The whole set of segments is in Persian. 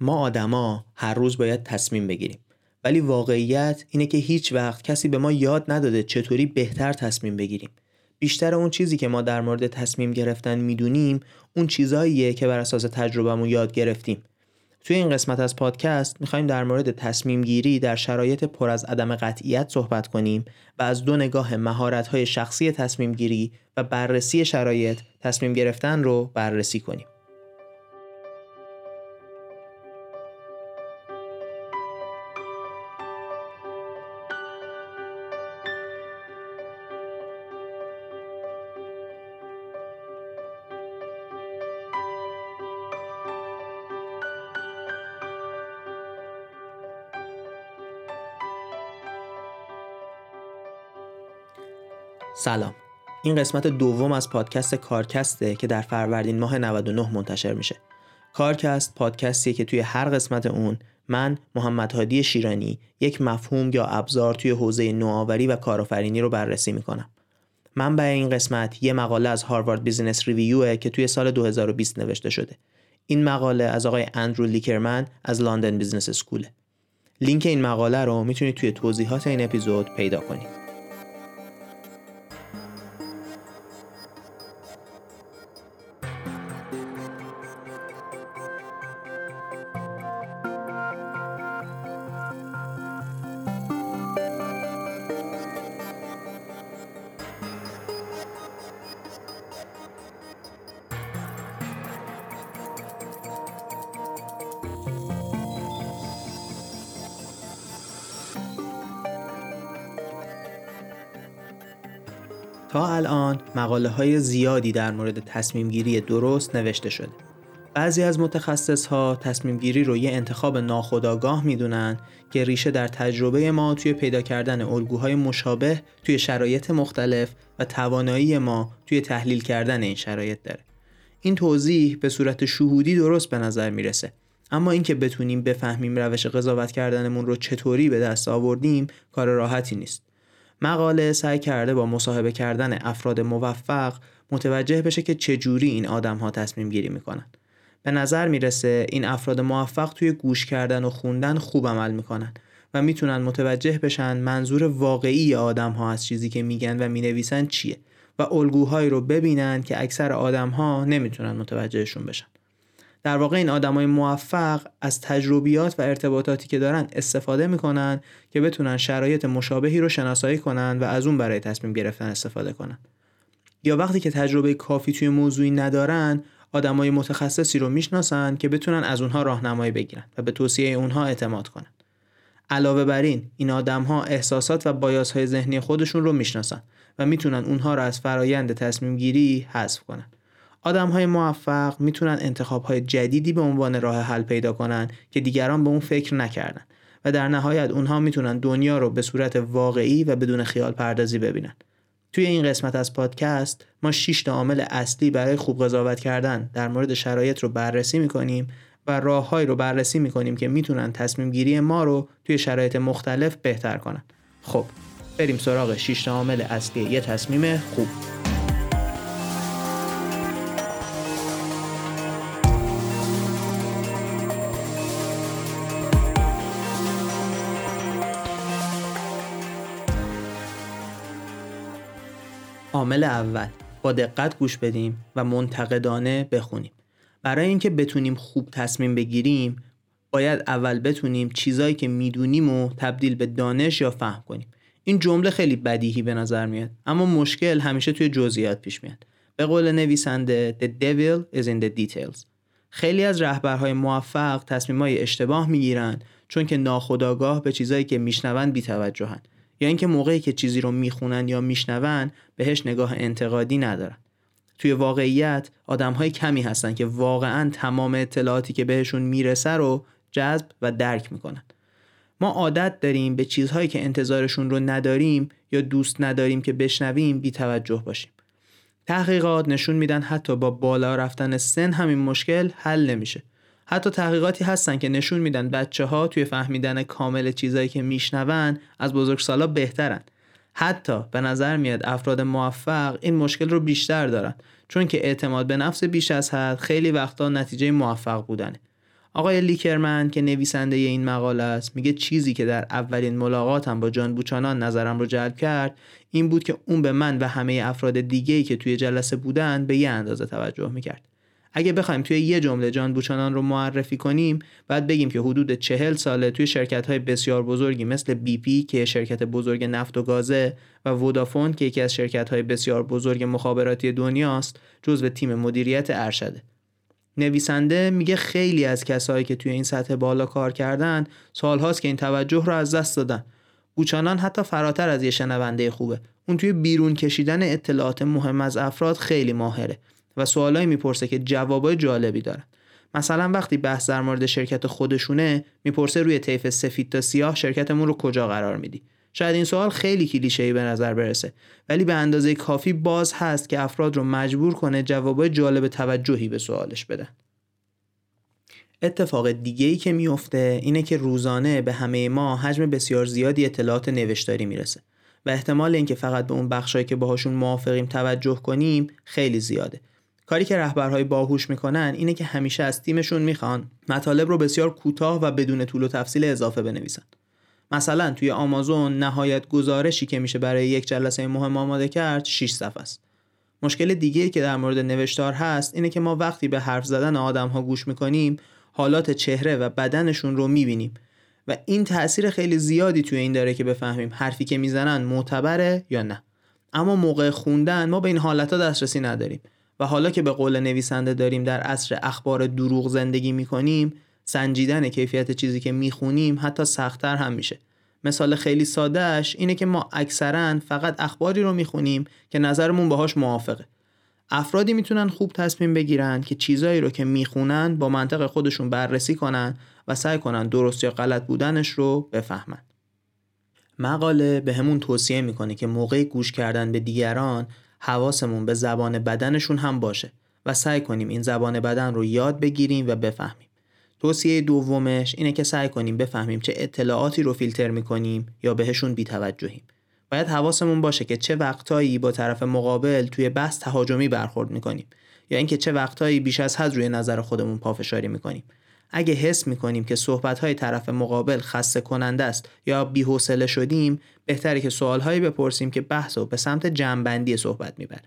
ما آدما هر روز باید تصمیم بگیریم. ولی واقعیت اینه که هیچ وقت کسی به ما یاد نداده چطوری بهتر تصمیم بگیریم. بیشتر اون چیزی که ما در مورد تصمیم گرفتن می‌دونیم اون چیزاییه که بر اساس تجربهمون یاد گرفتیم. توی این قسمت از پادکست می‌خوایم در مورد تصمیم گیری در شرایط پر از عدم قطعیت صحبت کنیم و از دو نگاه مهارت شخصی تصمیم گیری و بررسی شرایط تصمیم گرفتن رو بررسی کنیم. سلام. این قسمت دوم از پادکست کارکسته که در فروردین ماه 99 منتشر میشه. کارکست پادکستیه که توی هر قسمت اون من محمد هادی شیرانی یک مفهوم یا ابزار توی حوزه نوآوری و کارآفرینی رو بررسی می‌کنم. منبع این قسمت یه مقاله از Harvard Business Review ه که توی سال 2020 نوشته شده. این مقاله از آقای اندرو لیکرمن از London Business School ه. لینک این مقاله رو می‌تونید توی توضیحات این اپیزود پیدا کنید. تا الان مقاله های زیادی در مورد تصمیم گیری درست نوشته شده. بعضی از متخصص ها تصمیم گیری رو یه انتخاب ناخودآگاه می‌دونن که ریشه در تجربه ما توی پیدا کردن الگوهای مشابه توی شرایط مختلف و توانایی ما توی تحلیل کردن این شرایط داره. این توضیح به صورت شهودی درست به نظر می‌رسه. اما اینکه بتونیم بفهمیم روش قضاوت کردنمون رو چطوری به دست آوردیم کار راحتی نیست. مقاله سعی کرده با مصاحبه کردن افراد موفق متوجه بشه که چجوری این آدم ها تصمیم گیری می‌کنن. به نظر می‌رسه این افراد موفق توی گوش کردن و خوندن خوب عمل می‌کنن و می‌تونن متوجه بشن منظور واقعی آدم ها از چیزی که میگن و می‌نویسن چیه و الگوهایی رو ببینن که اکثر آدم ها نمی‌تونن متوجهشون بشن. در واقع این آدمای موفق از تجربیات و ارتباطاتی که دارن استفاده می‌کنن که بتونن شرایط مشابهی رو شناسایی کنن و از اون برای تصمیم گرفتن استفاده کنن. یا وقتی که تجربه کافی توی موضوعی ندارن آدمای متخصصی رو می‌شناسن که بتونن از اونها راهنمایی بگیرن و به توصیه اونها اعتماد کنن. علاوه بر این این آدم ها احساسات و بایاس های ذهنی خودشون رو می‌شناسن و می‌تونن اونها رو از فرایند تصمیم گیری حذف کنن. آدم های موفق می‌تونن انتخاب های جدیدی به عنوان راه حل پیدا کنن که دیگران به اون فکر نکردن و در نهایت اونها می‌تونن دنیا رو به صورت واقعی و بدون خیال پردازی ببینن. توی این قسمت از پادکست ما 6 تا عامل اصلی برای خوب قضاوت کردن در مورد شرایط رو بررسی می‌کنیم و راههایی رو بررسی می‌کنیم که می‌تونن تصمیم گیری ما رو توی شرایط مختلف بهتر کنن. خب بریم سراغ 6 تا عامل اصلی یه تصمیم خوب. عامل اول. با دقت گوش بدیم و منتقدانه بخونیم. برای اینکه بتونیم خوب تصمیم بگیریم باید اول بتونیم چیزایی که می‌دونیم و تبدیل به دانش یا فهم کنیم. این جمله خیلی بدیهی به نظر میاد اما مشکل همیشه توی جزئیات پیش میاد. به قول نویسنده The devil is in the details. خیلی از رهبرهای موفق تصمیمای اشتباه می‌گیرن چون که ناخودآگاه به چیزایی که میشنون بیتوجهن. یا اینکه موقعی که چیزی رو می‌خونن یا میشنون بهش نگاه انتقادی ندارن. توی واقعیت آدم های کمی هستن که واقعا تمام اطلاعاتی که بهشون می‌رسه رو جذب و درک می‌کنن. ما عادت داریم به چیزهایی که انتظارشون رو نداریم یا دوست نداریم که بشنویم بی توجه باشیم. تحقیقات نشون میدن حتی با بالا رفتن سن همین مشکل حل نمیشه. حتی تحقیقاتی هستن که نشون میدن بچه ها توی فهمیدن کامل چیزایی که میشنون از بزرگسالا بهترن. حتی به نظر میاد افراد موفق این مشکل رو بیشتر دارن چون که اعتماد به نفس بیش از حد خیلی وقتا نتیجه موفق بودنه. آقای لیکرمن که نویسنده این مقاله است میگه چیزی که در اولین ملاقاتم با جان بوچانان نظرم رو جلب کرد این بود که اون به من و همه افراد دیگه‌ای که توی جلسه بودن به یه اندازه توجه می‌کرد. اگه بخوایم توی یه جمله جان بوچانان رو معرفی کنیم بعد بگیم که حدود چهل ساله توی شرکت های بسیار بزرگی مثل بی پی که شرکت بزرگ نفت و گازه و ودافون که یکی از شرکت های بسیار بزرگ مخابراتی دنیاست جزو تیم مدیریت ارشده. نویسنده میگه خیلی از کسایی که توی این سطح بالا کار کردن سالهاست که این توجه رو از دست دادن. بوچانان حتی فراتر از یه شنونده خوبه. اون توی بیرون کشیدن اطلاعات مهم از افراد خیلی ماهره. و سوالایی می‌پرسه که جوابای جالبی دارن. مثلا وقتی بحث در مورد شرکت خودشونه می‌پرسه روی طیف سفید تا سیاه شرکتمون رو کجا قرار میدی؟ شاید این سوال خیلی کلیشه‌ای به نظر برسه ولی به اندازه کافی باز هست که افراد رو مجبور کنه جوابای جالب توجهی به سوالش بدن. اتفاق دیگه ای که میفته اینه که روزانه به همه ما حجم بسیار زیادی اطلاعات نوشتاری می‌رسه و احتمال اینکه فقط به اون بخشایی که باهاشون موافقیم توجه کنیم خیلی زیاده. کاری که رهبرهای باهوش می‌کنن اینه که همیشه از تیمشون می‌خوان مطالب رو بسیار کوتاه و بدون طول و تفصیل اضافه بنویسن. مثلا توی آمازون نهایت گزارشی که میشه برای یک جلسه مهم آماده کرد 6 صفحه است. مشکل دیگه که در مورد نوشتار هست اینه که ما وقتی به حرف زدن آدم ها گوش می‌کنیم حالات چهره و بدنشون رو می‌بینیم و این تاثیر خیلی زیادی توی این داره که بفهمیم حرفی که می‌زنن معتبره یا نه. اما موقع خوندن ما به این حالت ها دسترسی نداریم. و حالا که به قول نویسنده داریم در عصر اخبار دروغ زندگی می‌کنیم سنجیدن کیفیت چیزی که می‌خونیم حتی سختتر هم میشه. مثال خیلی سادهش اینه که ما اکثرا فقط اخباری رو می‌خونیم که نظرمون باهاش موافقه. افرادی می‌تونن خوب تصمیم بگیرن که چیزایی رو که می‌خونن با منطق خودشون بررسی کنن و سعی کنن درست یا غلط بودنش رو بفهمن. مقاله به همون توصیه می‌کنه که موقع گوش کردن به دیگران حواسمون به زبان بدنشون هم باشه و سعی کنیم این زبان بدن رو یاد بگیریم و بفهمیم. توصیه دومش اینه که سعی کنیم بفهمیم چه اطلاعاتی رو فیلتر می‌کنیم یا بهشون بیتوجهیم. باید حواسمون باشه که چه وقتایی با طرف مقابل توی بحث تهاجمی برخورد می‌کنیم یا اینکه چه وقتایی بیش از حد روی نظر خودمون پافشاری می‌کنیم. اگه حس می‌کنیم که صحبتهای طرف مقابل خسته کننده است یا بی‌حوصله شدیم بهتره که سوالهایی بپرسیم که بحث رو به سمت جمعبندی صحبت می‌بره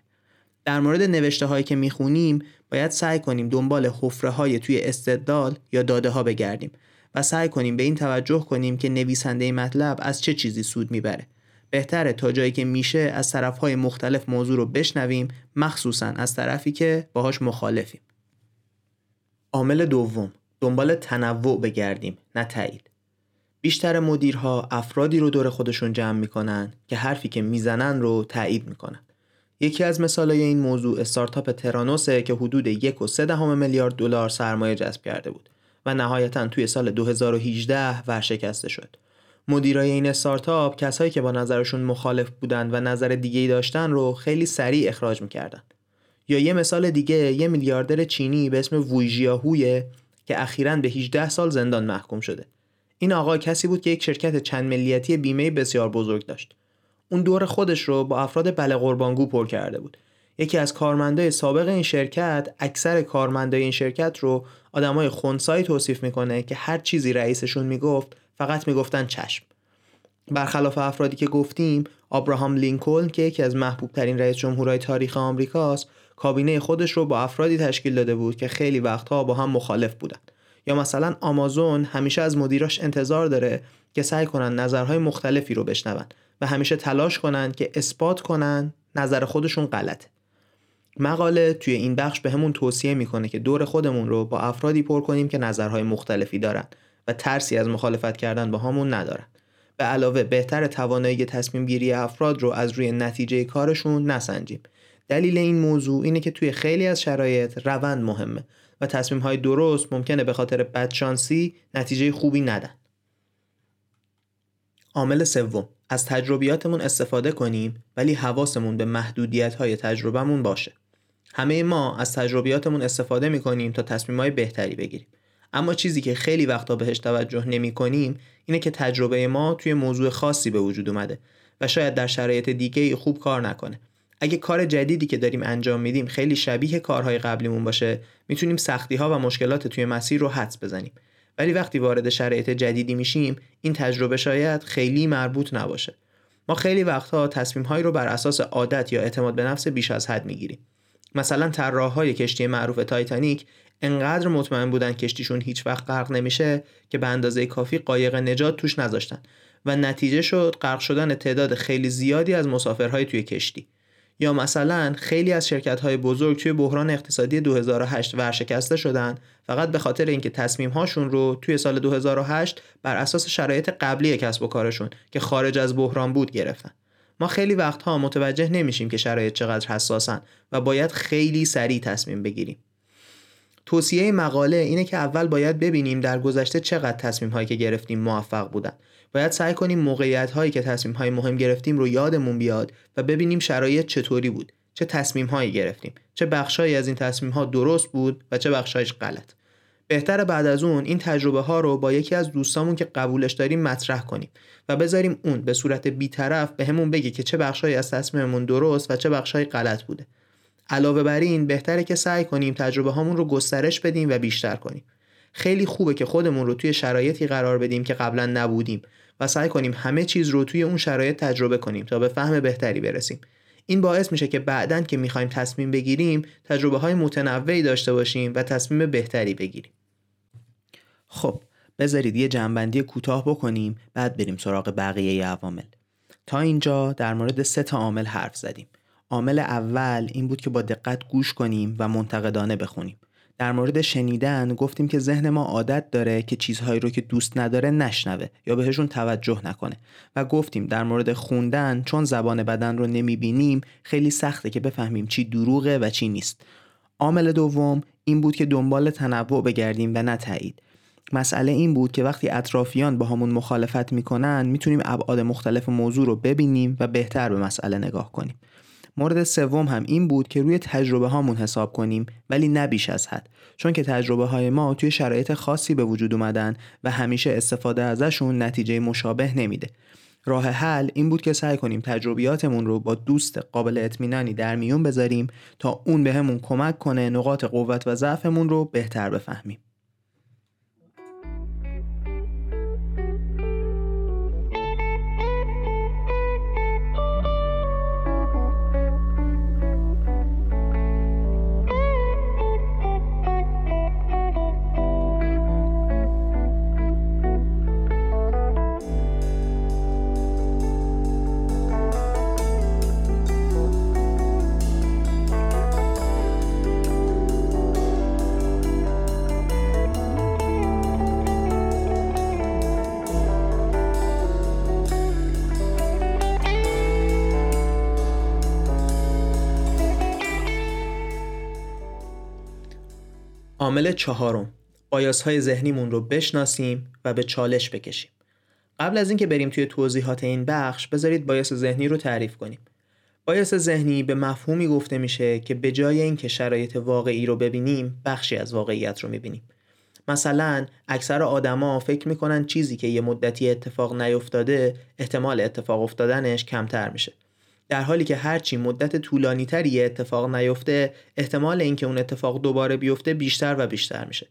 در مورد نوشته هایی که می‌خونیم باید سعی کنیم دنبال حفره های توی استدلال یا داده ها بگردیم و سعی کنیم به این توجه کنیم که نویسنده مطلب از چه چیزی سود می‌بره. بهتره تا جایی که میشه از طرف های مختلف موضوع رو بشنویم مخصوصا از طرفی که باهاش مخالفیم. عامل دوم. دنبال تنوع بگردیم نه تایید بیشتر مدیرها افرادی رو دور خودشون جمع می‌کنن که حرفی که می‌زنن رو تایید می‌کنن یکی از مثالای این موضوع استارتاپ ترانوسه که حدود یک و سه دهم میلیارد دلار سرمایه جذب کرده بود و نهایتا توی سال 2018 ورشکسته شد. مدیرای این استارتاپ کسایی که با نظرشون مخالف بودن و نظر دیگه ای داشتن رو خیلی سریع اخراج می‌کردن. یا یه مثال دیگه یه میلیاردر چینی به اسم وویژیاهویه که اخیرا به 18 سال زندان محکوم شده. این آقا کسی بود که یک شرکت چند ملیتی بیمه بسیار بزرگ داشت. اون دور خودش رو با افراد بله قربانگو پر کرده بود. یکی از کارمندای سابق این شرکت اکثر کارمندای این شرکت رو آدمای خونسایی توصیف می‌کنه که هر چیزی رئیسشون می‌گفت فقط می‌گفتن چشم. برخلاف افرادی که گفتیم آبراهام لینکلن که یکی از محبوب ترین رئیس جمهورهای تاریخ آمریکاست کابینه خودش رو با افرادی تشکیل داده بود که خیلی وقتها با هم مخالف بودند یا مثلا آمازون همیشه از مدیراش انتظار داره که سعی کنن نظرهای مختلفی رو بشنون و همیشه تلاش کنن که اثبات کنن نظر خودشون غلطه. مقاله توی این بخش به همون توصیه می‌کنه که دور خودمون رو با افرادی پر کنیم که نظرهای مختلفی دارن و ترسی از مخالفت کردن با همون ندارن. به علاوه بهتر توانایی تصمیم گیری افراد رو از روی نتیجه کارشون نسنجیم. دلیل این موضوع اینه که توی خیلی از شرایط روند مهمه و تصمیم های درست ممکنه به خاطر بدشانسی نتیجه خوبی ندن. عامل سوم از تجربیاتمون استفاده کنیم ولی حواسمون به محدودیت های تجربهمون باشه. همه ما از تجربیاتمون استفاده می‌کنیم تا تصمیم های بهتری بگیریم. اما چیزی که خیلی وقتا بهش توجه نمی کنیم اینه که تجربه ما توی موضوع خاصی به وجود اومده و شاید در شرایط دیگه خوب کار نکنه اگه کار جدیدی که داریم انجام میدیم خیلی شبیه کارهای قبلیمون باشه می‌تونیم سختی ها و مشکلات توی مسیر رو حدس بزنیم. ولی وقتی وارد شرایط جدیدی میشیم این تجربه شاید خیلی مربوط نباشه. ما خیلی وقتها تصمیم هایی رو بر اساس عادت یا اعتماد به نفس بیش از حد می‌گیریم. مثلا طراحهای کشتی معروف تایتانیک انقدر مطمئن بودن کشتیشون هیچ وقت غرق نمیشه که به اندازه کافی قایق نجات توش نذاشتن. و نتیجه شد غرق شدن تعداد خیلی زیادی از مسافرهای توی کشتی. یا مثلا خیلی از شرکت های بزرگ توی بحران اقتصادی 2008 ورشکسته شدن فقط به خاطر اینکه تصمیم هاشون رو توی سال 2008 بر اساس شرایط قبلی کسب و کارشون که خارج از بحران بود گرفتن. ما خیلی وقتها متوجه نمیشیم که شرایط چقدر حساسن و باید خیلی سریع تصمیم بگیریم. توصیه مقاله اینه که اول باید ببینیم در گذشته چقدر تصمیم هایی که گرفتیم موفق بودن. باید سعی کنیم موقعیت هایی که تصمیم های مهم گرفتیم رو یادمون بیاد و ببینیم شرایط چطوری بود چه تصمیم هایی گرفتیم چه بخشهایی از این تصمیم ها درست بود و چه بخشهایش غلط. بهتر بعد از اون این تجربه ها رو با یکی از دوستامون که قبولش داریم مطرح کنیم و بذاریم اون به صورت بیطرف به همون بگه که چه بخشهایی از تصمیممون درست و چه بخشهایی غلط بوده. علاوه بر این بهتره که سعی کنیم تجربه هامون رو گسترش بدیم و بیشتر کنیم. خیلی خوبه که خودمون رو توی شرایطی قرار بدیم که قبلا نبودیم. و سعی کنیم همه چیز رو توی اون شرایط تجربه کنیم تا به فهم بهتری برسیم. این باعث میشه که بعدا که می‌خوایم تصمیم بگیریم تجربه های متنوعی داشته باشیم و تصمیم بهتری بگیریم. خب بذارید یه جنبندی کوتاه بکنیم بعد بریم سراغ بقیه عوامل. تا اینجا در مورد سه تا عامل حرف زدیم. عامل اول این بود که با دقت گوش کنیم و منتقدانه بخونیم. در مورد شنیدن گفتیم که ذهن ما عادت داره که چیزهایی رو که دوست نداره نشنوه یا بهشون توجه نکنه. و گفتیم در مورد خوندن چون زبان بدن رو نمی‌بینیم خیلی سخته که بفهمیم چی دروغه و چی نیست. عامل دوم این بود که دنبال تنوع بگردیم و نه تایید. مسئله این بود که وقتی اطرافیان با همون مخالفت می‌کنن می‌تونیم ابعاد مختلف موضوع رو ببینیم و بهتر به مسئله نگاه کنیم. مورد سوم هم این بود که روی تجربه هامون حساب کنیم ولی نه بیش از حد. چون که تجربه های ما توی شرایط خاصی به وجود اومدن و همیشه استفاده ازشون نتیجه مشابه نمیده. راه حل این بود که سعی کنیم تجربیاتمون رو با دوست قابل اطمینانی در میون بذاریم تا اون بهمون به کمک کنه نقاط قوت و ضعفمون رو بهتر بفهمیم. عامل چهارم. بایاس های ذهنیمون رو بشناسیم و به چالش بکشیم. قبل از اینکه بریم توی توضیحات این بخش بذارید بایاس ذهنی رو تعریف کنیم. بایاس ذهنی به مفهومی گفته میشه که به جای اینکه شرایط واقعی رو ببینیم بخشی از واقعیت رو می‌بینیم. مثلا اکثر آدما فکر می‌کنن چیزی که یه مدتی اتفاق نیفتاده احتمال اتفاق افتادنش کمتر میشه. در حالی که هرچی مدت طولانی تری اتفاق نیفته احتمال اینکه اون اتفاق دوباره بیفته بیشتر و بیشتر میشه.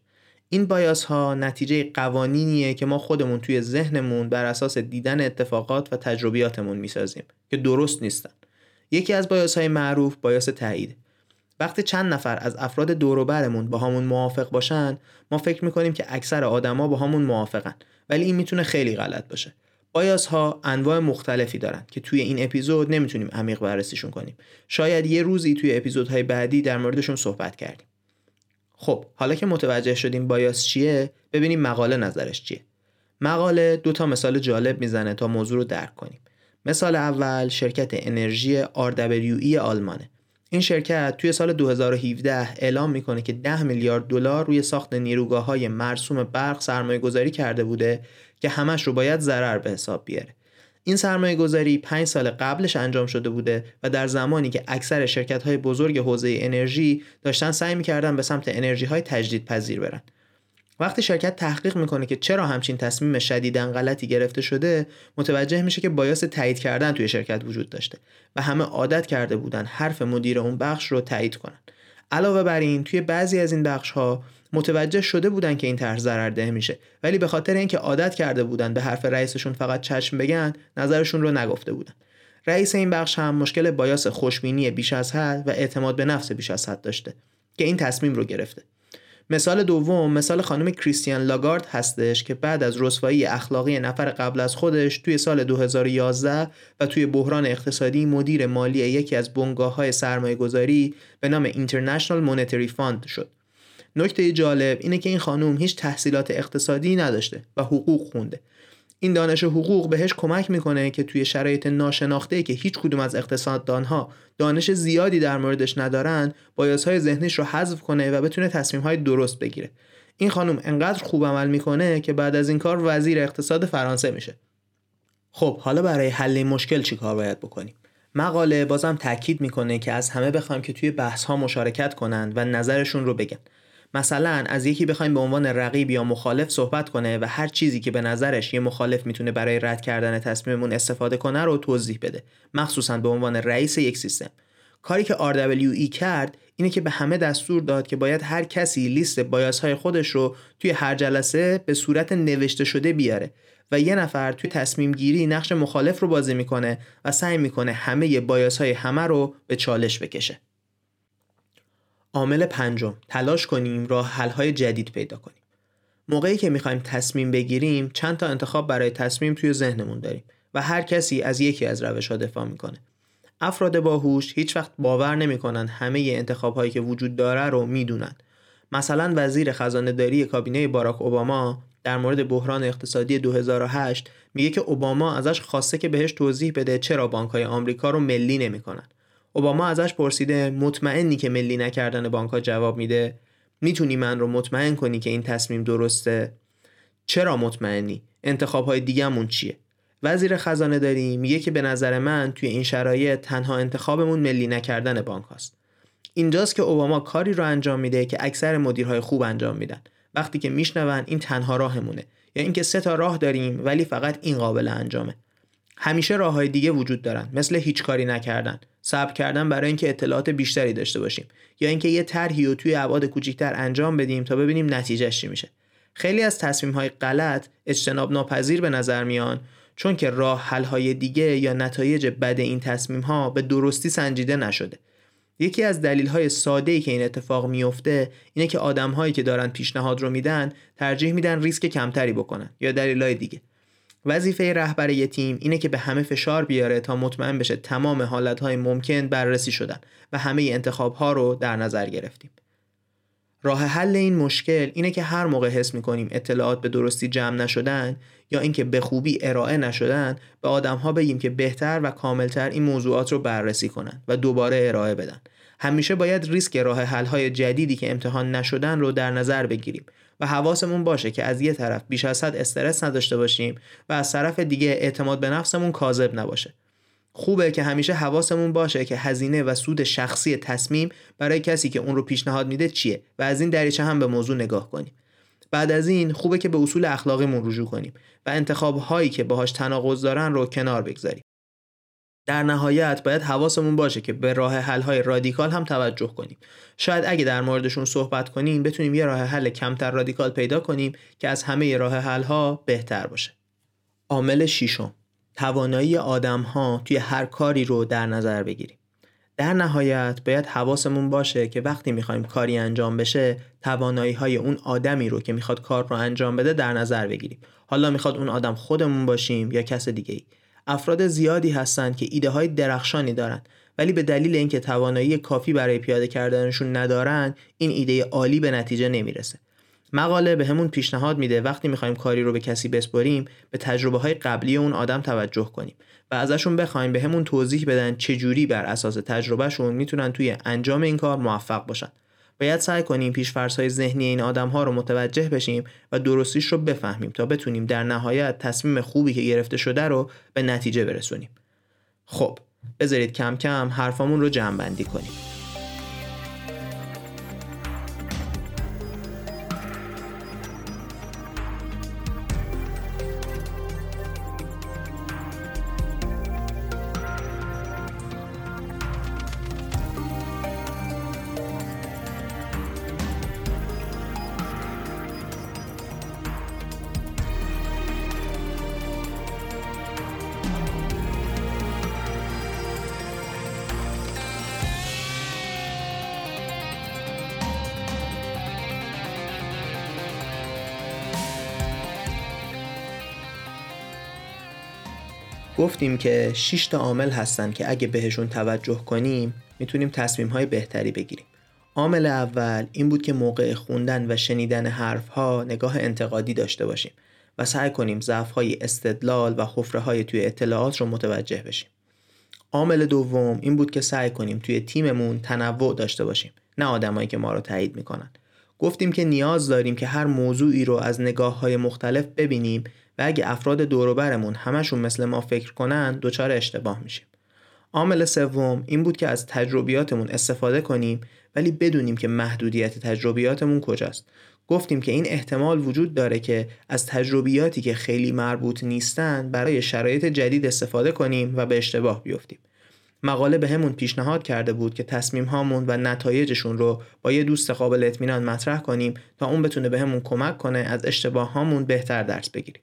این بایاس ها نتیجه قوانینیه که ما خودمون توی ذهنمون بر اساس دیدن اتفاقات و تجربیاتمون می‌سازیم که درست نیستن. یکی از بایاس های معروف بایاس تایید. وقتی چند نفر از افراد دوروبرمون با همون موافق باشن ما فکر می‌کنیم که اکثر آدما با همون موافقن ولی این می‌تونه خیلی غلط باشه. بایاس ها انواع مختلفی دارن که توی این اپیزود نمی‌تونیم عمیق بررسیشون کنیم. شاید یه روزی توی اپیزودهای بعدی در موردشون صحبت کردیم. خب حالا که متوجه شدیم بایاس چیه ببینیم مقاله نظرش چیه. مقاله دو تا مثال جالب می‌زنه تا موضوع رو درک کنیم. مثال اول شرکت انرژی RWE آلمانه. این شرکت توی سال 2017 اعلام می‌کنه که 10 میلیارد دلار روی ساخت نیروگاه های مرسوم برق سرمایه گذاری کرده بوده که همش رو باید ضرر به حساب بیاره. این سرمایه گذاری 5 سال قبلش انجام شده بوده و در زمانی که اکثر شرکت های بزرگ حوزه انرژی داشتن سعی می‌کردن به سمت انرژی های تجدید پذیر برن. وقتی شرکت تحقیق می‌کنه که چرا همچین تصمیم شدیدن غلطی گرفته شده متوجه میشه که بایاس تایید کردن توی شرکت وجود داشته و همه عادت کرده بودن حرف مدیر اون بخش رو تایید کنن. علاوه بر این توی بعضی از این بخش ها متوجه شده بودن که این طرح ضررده میشه. ولی به خاطر اینکه عادت کرده بودن به حرف رئیسشون فقط چشم بگن نظرشون رو نگفته بودن. رئیس این بخش هم مشکل بایاس خوشبینی بیش از حد و اعتماد به نفس بیش از حد داشته که این تصمیم رو گرفته. مثال دوم مثال خانم کریستیان لاگارد هستش که بعد از رسوایی اخلاقی نفر قبل از خودش توی سال 2011 و توی بحران اقتصادی مدیر مالی یکی از بنگاه های سرمایه گذاری به نام International Monetary Fund شد. نکته جالب اینه که این خانم هیچ تحصیلات اقتصادی نداشته و حقوق خونده. این دانش حقوق بهش کمک می‌کنه که توی شرایط ناشناخته که هیچ کدوم از اقتصاددانها دانش زیادی در موردش ندارن بایاسهای ذهنیش رو حذف کنه و بتونه تصمیمهای درست بگیره. این خانم انقدر خوب عمل می‌کنه که بعد از این کار وزیر اقتصاد فرانسه میشه. خب حالا برای حل این مشکل چی کار باید بکنیم؟ مقاله بازم تاکید می‌کنه که از همه بخوایم که توی بحث ها مشارکت کنند و نظرشون رو بگن. مثلا از یکی بخوایم به عنوان رقیب یا مخالف صحبت کنه و هر چیزی که به نظرش یه مخالف می‌تونه برای رد کردن تصمیممون استفاده کنه رو توضیح بده. مخصوصا به عنوان رئیس یک سیستم. کاری که RWE کرد اینه که به همه دستور داد که باید هر کسی لیست بایاس های خودش رو توی هر جلسه به صورت نوشته شده بیاره و یه نفر توی تصمیم گیری نقش مخالف رو بازی می‌کنه و سعی می‌کنه همه بایاس های همه رو به چالش بکشه. عامل پنجم. تلاش کنیم راه حل‌های جدید پیدا کنیم. موقعی که می‌خوایم تصمیم بگیریم چند تا انتخاب برای تصمیم توی ذهنمون داریم و هر کسی از یکی از روش ها دفاع می‌کنه. افراد باهوش هیچ وقت باور نمی‌کنن همه انتخاب هایی که وجود داره رو می‌دونن. مثلا وزیر خزانه داری کابینه باراک اوباما در مورد بحران اقتصادی 2008 میگه که اوباما ازش خواسته که بهش توضیح بده چرا بانک های آمریکا رو ملی نمی‌کنن. اوباما ازش پرسیده مطمئنی که ملی نکردن بانک جواب میده؟ می‌تونی من رو مطمئن کنی که این تصمیم درسته؟ چرا مطمئنی؟ انتخاب های دیگهمون چیه؟ وزیر خزانه داری میگه که به نظر من توی این شرایط تنها انتخابمون ملی نکردن بانک هاست. اینجاست که اوباما کاری رو انجام میده که اکثر مدیرهای خوب انجام میدن. وقتی که میشنون این تنها راهمونه. یا اینکه سه تا راه داریم ولی فقط این قابل انجامه. همیشه راه های دیگه وجود دارن. مثل هیچ کاری نکردن. صبر کردن برای اینکه اطلاعات بیشتری داشته باشیم یا اینکه یه طرحی رو توی ابعاد کوچیکتر انجام بدیم تا ببینیم نتیجهش چی میشه. خیلی از تصمیم های غلط اجتناب ناپذیر به نظر میان چون که راه حل های دیگه یا نتایج بد این تصمیم ها به درستی سنجیده نشده. یکی از دلیل های ساده ای که این اتفاق میفته اینه که آدم هایی که دارن پیشنهاد رو میدن ترجیح میدن ریسک کمتری بکنن یا دلیل دیگه. وظیفه رهبر یه تیم اینه که به همه فشار بیاره تا مطمئن بشه تمام حالتهای ممکن بررسی شدن و همه انتخاب ها رو در نظر گرفتیم. راه حل این مشکل اینه که هر موقع حس می‌کنیم اطلاعات به درستی جمع نشدن یا اینکه به خوبی ارائه نشدن به آدم ها بگیم که بهتر و کاملتر این موضوعات رو بررسی کنن و دوباره ارائه بدن. همیشه باید ریسک راه حل های جدیدی که امتحان نشدن رو در نظر بگیریم و حواسمون باشه که از یه طرف بیش از حد استرس نداشته باشیم و از طرف دیگه اعتماد به نفسمون کاذب نباشه. خوبه که همیشه حواسمون باشه که هزینه و سود شخصی تصمیم برای کسی که اون رو پیشنهاد میده چیه و از این دریچه هم به موضوع نگاه کنیم. بعد از این خوبه که به اصول اخلاقیمون رجوع کنیم و انتخاب هایی که باهاش تناقض دارن رو کنار بگذاریم. در نهایت باید حواسمون باشه که به راه حل های رادیکال هم توجه کنیم. شاید اگه در موردشون صحبت کنیم بتونیم یه راه حل کمتر رادیکال پیدا کنیم که از همه راه حل ها بهتر باشه. عامل ششم. توانایی آدم ها توی هر کاری رو در نظر بگیریم. در نهایت باید حواسمون باشه که وقتی می‌خوایم کاری انجام بشه توانایی های اون آدمی رو که می‌خواد کار رو انجام بده در نظر بگیریم. حالا می‌خواد اون آدم خودمون باشیم یا کس دیگه ای افراد زیادی هستند که ایده های درخشانی دارند. ولی به دلیل اینکه توانایی کافی برای پیاده کردنشون ندارن این ایده عالی به نتیجه نمی‌رسه. مقاله به همون پیشنهاد میده وقتی می‌خوایم کاری رو به کسی بسپریم به تجربه های قبلی اون آدم توجه کنیم و ازشون بخوایم به همون توضیح بدن چجوری بر اساس تجربهشون می‌تونن توی انجام این کار موفق باشن. باید سعی کنیم پیش های ذهنی این آدم ها رو متوجه بشیم و درستیش رو بفهمیم تا بتونیم در نهایت تصمیم خوبی که گرفته شده رو به نتیجه برسونیم. خب بذارید کم کم حرفامون رو جمع بندی کنیم. گفتیم که 6 تا عامل هستن که اگه بهشون توجه کنیم می‌تونیم تصمیم های بهتری بگیریم. عامل اول این بود که موقع خوندن و شنیدن حرف ها نگاه انتقادی داشته باشیم و سعی کنیم ضعف های استدلال و حفره های توی اطلاعات رو متوجه بشیم. عامل دوم این بود که سعی کنیم توی تیممون تنوع داشته باشیم نه آدمایی که ما رو تایید می‌کنن. گفتیم که نیاز داریم که هر موضوعی رو از نگاه های مختلف ببینیم و اگه افراد دوروبرمون همشون مثل ما فکر کنن دچار اشتباه میشیم. عامل سوم این بود که از تجربیاتمون استفاده کنیم ولی بدونیم که محدودیت تجربیاتمون کجاست. گفتیم که این احتمال وجود داره که از تجربیاتی که خیلی مربوط نیستن برای شرایط جدید استفاده کنیم و به اشتباه بیفتیم. مقاله به همون پیشنهاد کرده بود که تصمیم هامون و نتایجشون رو با یه دوست قابل اطمینان مطرح کنیم تا اون بتونه به همون کمک کنه از اشتباه هامون بهتر درس بگیریم.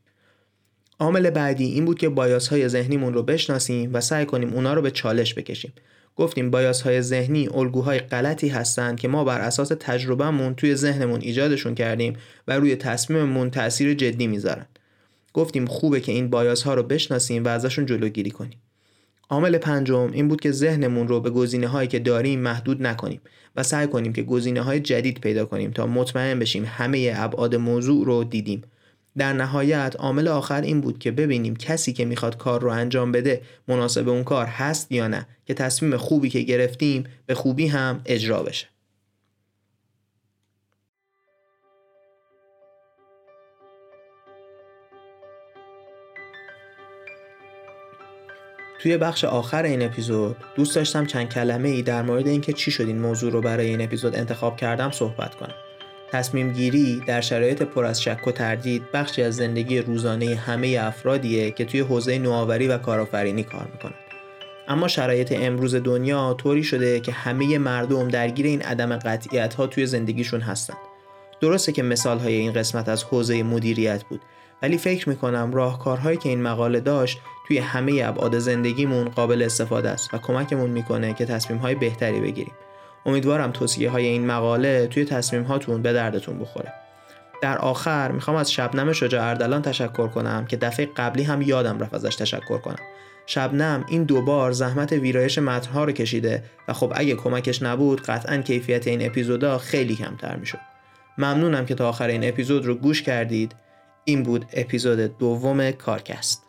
عامل بعدی این بود که بایاس های ذهنیمون رو بشناسیم و سعی کنیم اونا رو به چالش بکشیم. گفتیم بایاس های ذهنی الگوهای غلطی هستند که ما بر اساس تجربهمون توی ذهنمون ایجادشون کردیم و روی تصمیممون تاثیر جدی می‌ذارن. گفتیم خوبه که این بایاس ها رو بشناسیم و ازشون جلوگیری کنیم. عامل پنجم این بود که ذهنمون رو به گزینه هایی که داریم محدود نکنیم و سعی کنیم که گزینه های جدید پیدا کنیم تا مطمئن بشیم همه ابعاد موضوع رو دیدیم در نهایت عامل آخر این بود که ببینیم کسی که می‌خواد کار رو انجام بده مناسب اون کار هست یا نه که تصمیم خوبی که گرفتیم به خوبی هم اجرا بشه توی بخش آخر این اپیزود دوست داشتم چند کلمه ای در مورد اینکه چی شد این موضوع رو برای این اپیزود انتخاب کردم صحبت کنم. تصمیم گیری در شرایط پر از شک و تردید بخشی از زندگی روزانه همه افرادیه که توی حوزه نوآوری و کارآفرینی کار می‌کنن. اما شرایط امروز دنیا طوری شده که همه مردم درگیر این عدم قطعیت ها توی زندگیشون هستن. درسته که مثال های این قسمت از حوزه مدیریت بود ولی فکر می‌کنم راهکارهایی که این مقاله داشت توی همه ابعاد زندگیمون قابل استفاده است و کمکمون می‌کنه که تصمیم های بهتری بگیریم. امیدوارم توصیه های این مقاله توی تصمیم هاتون به دردتون بخوره. در آخر می‌خوام از شبنم شجاع اردلان تشکر کنم که دفعه قبلی هم یادم رفت ازش تشکر کنم. شبنم این دوبار زحمت ویرایش متنها رو کشیده و خب اگه کمکش نبود قطعا کیفیت این اپیزودا خیلی کمتر می‌شد. ممنونم که تا آخر این اپیزود رو گوش کردید. این بود اپیزود دوم کارکست.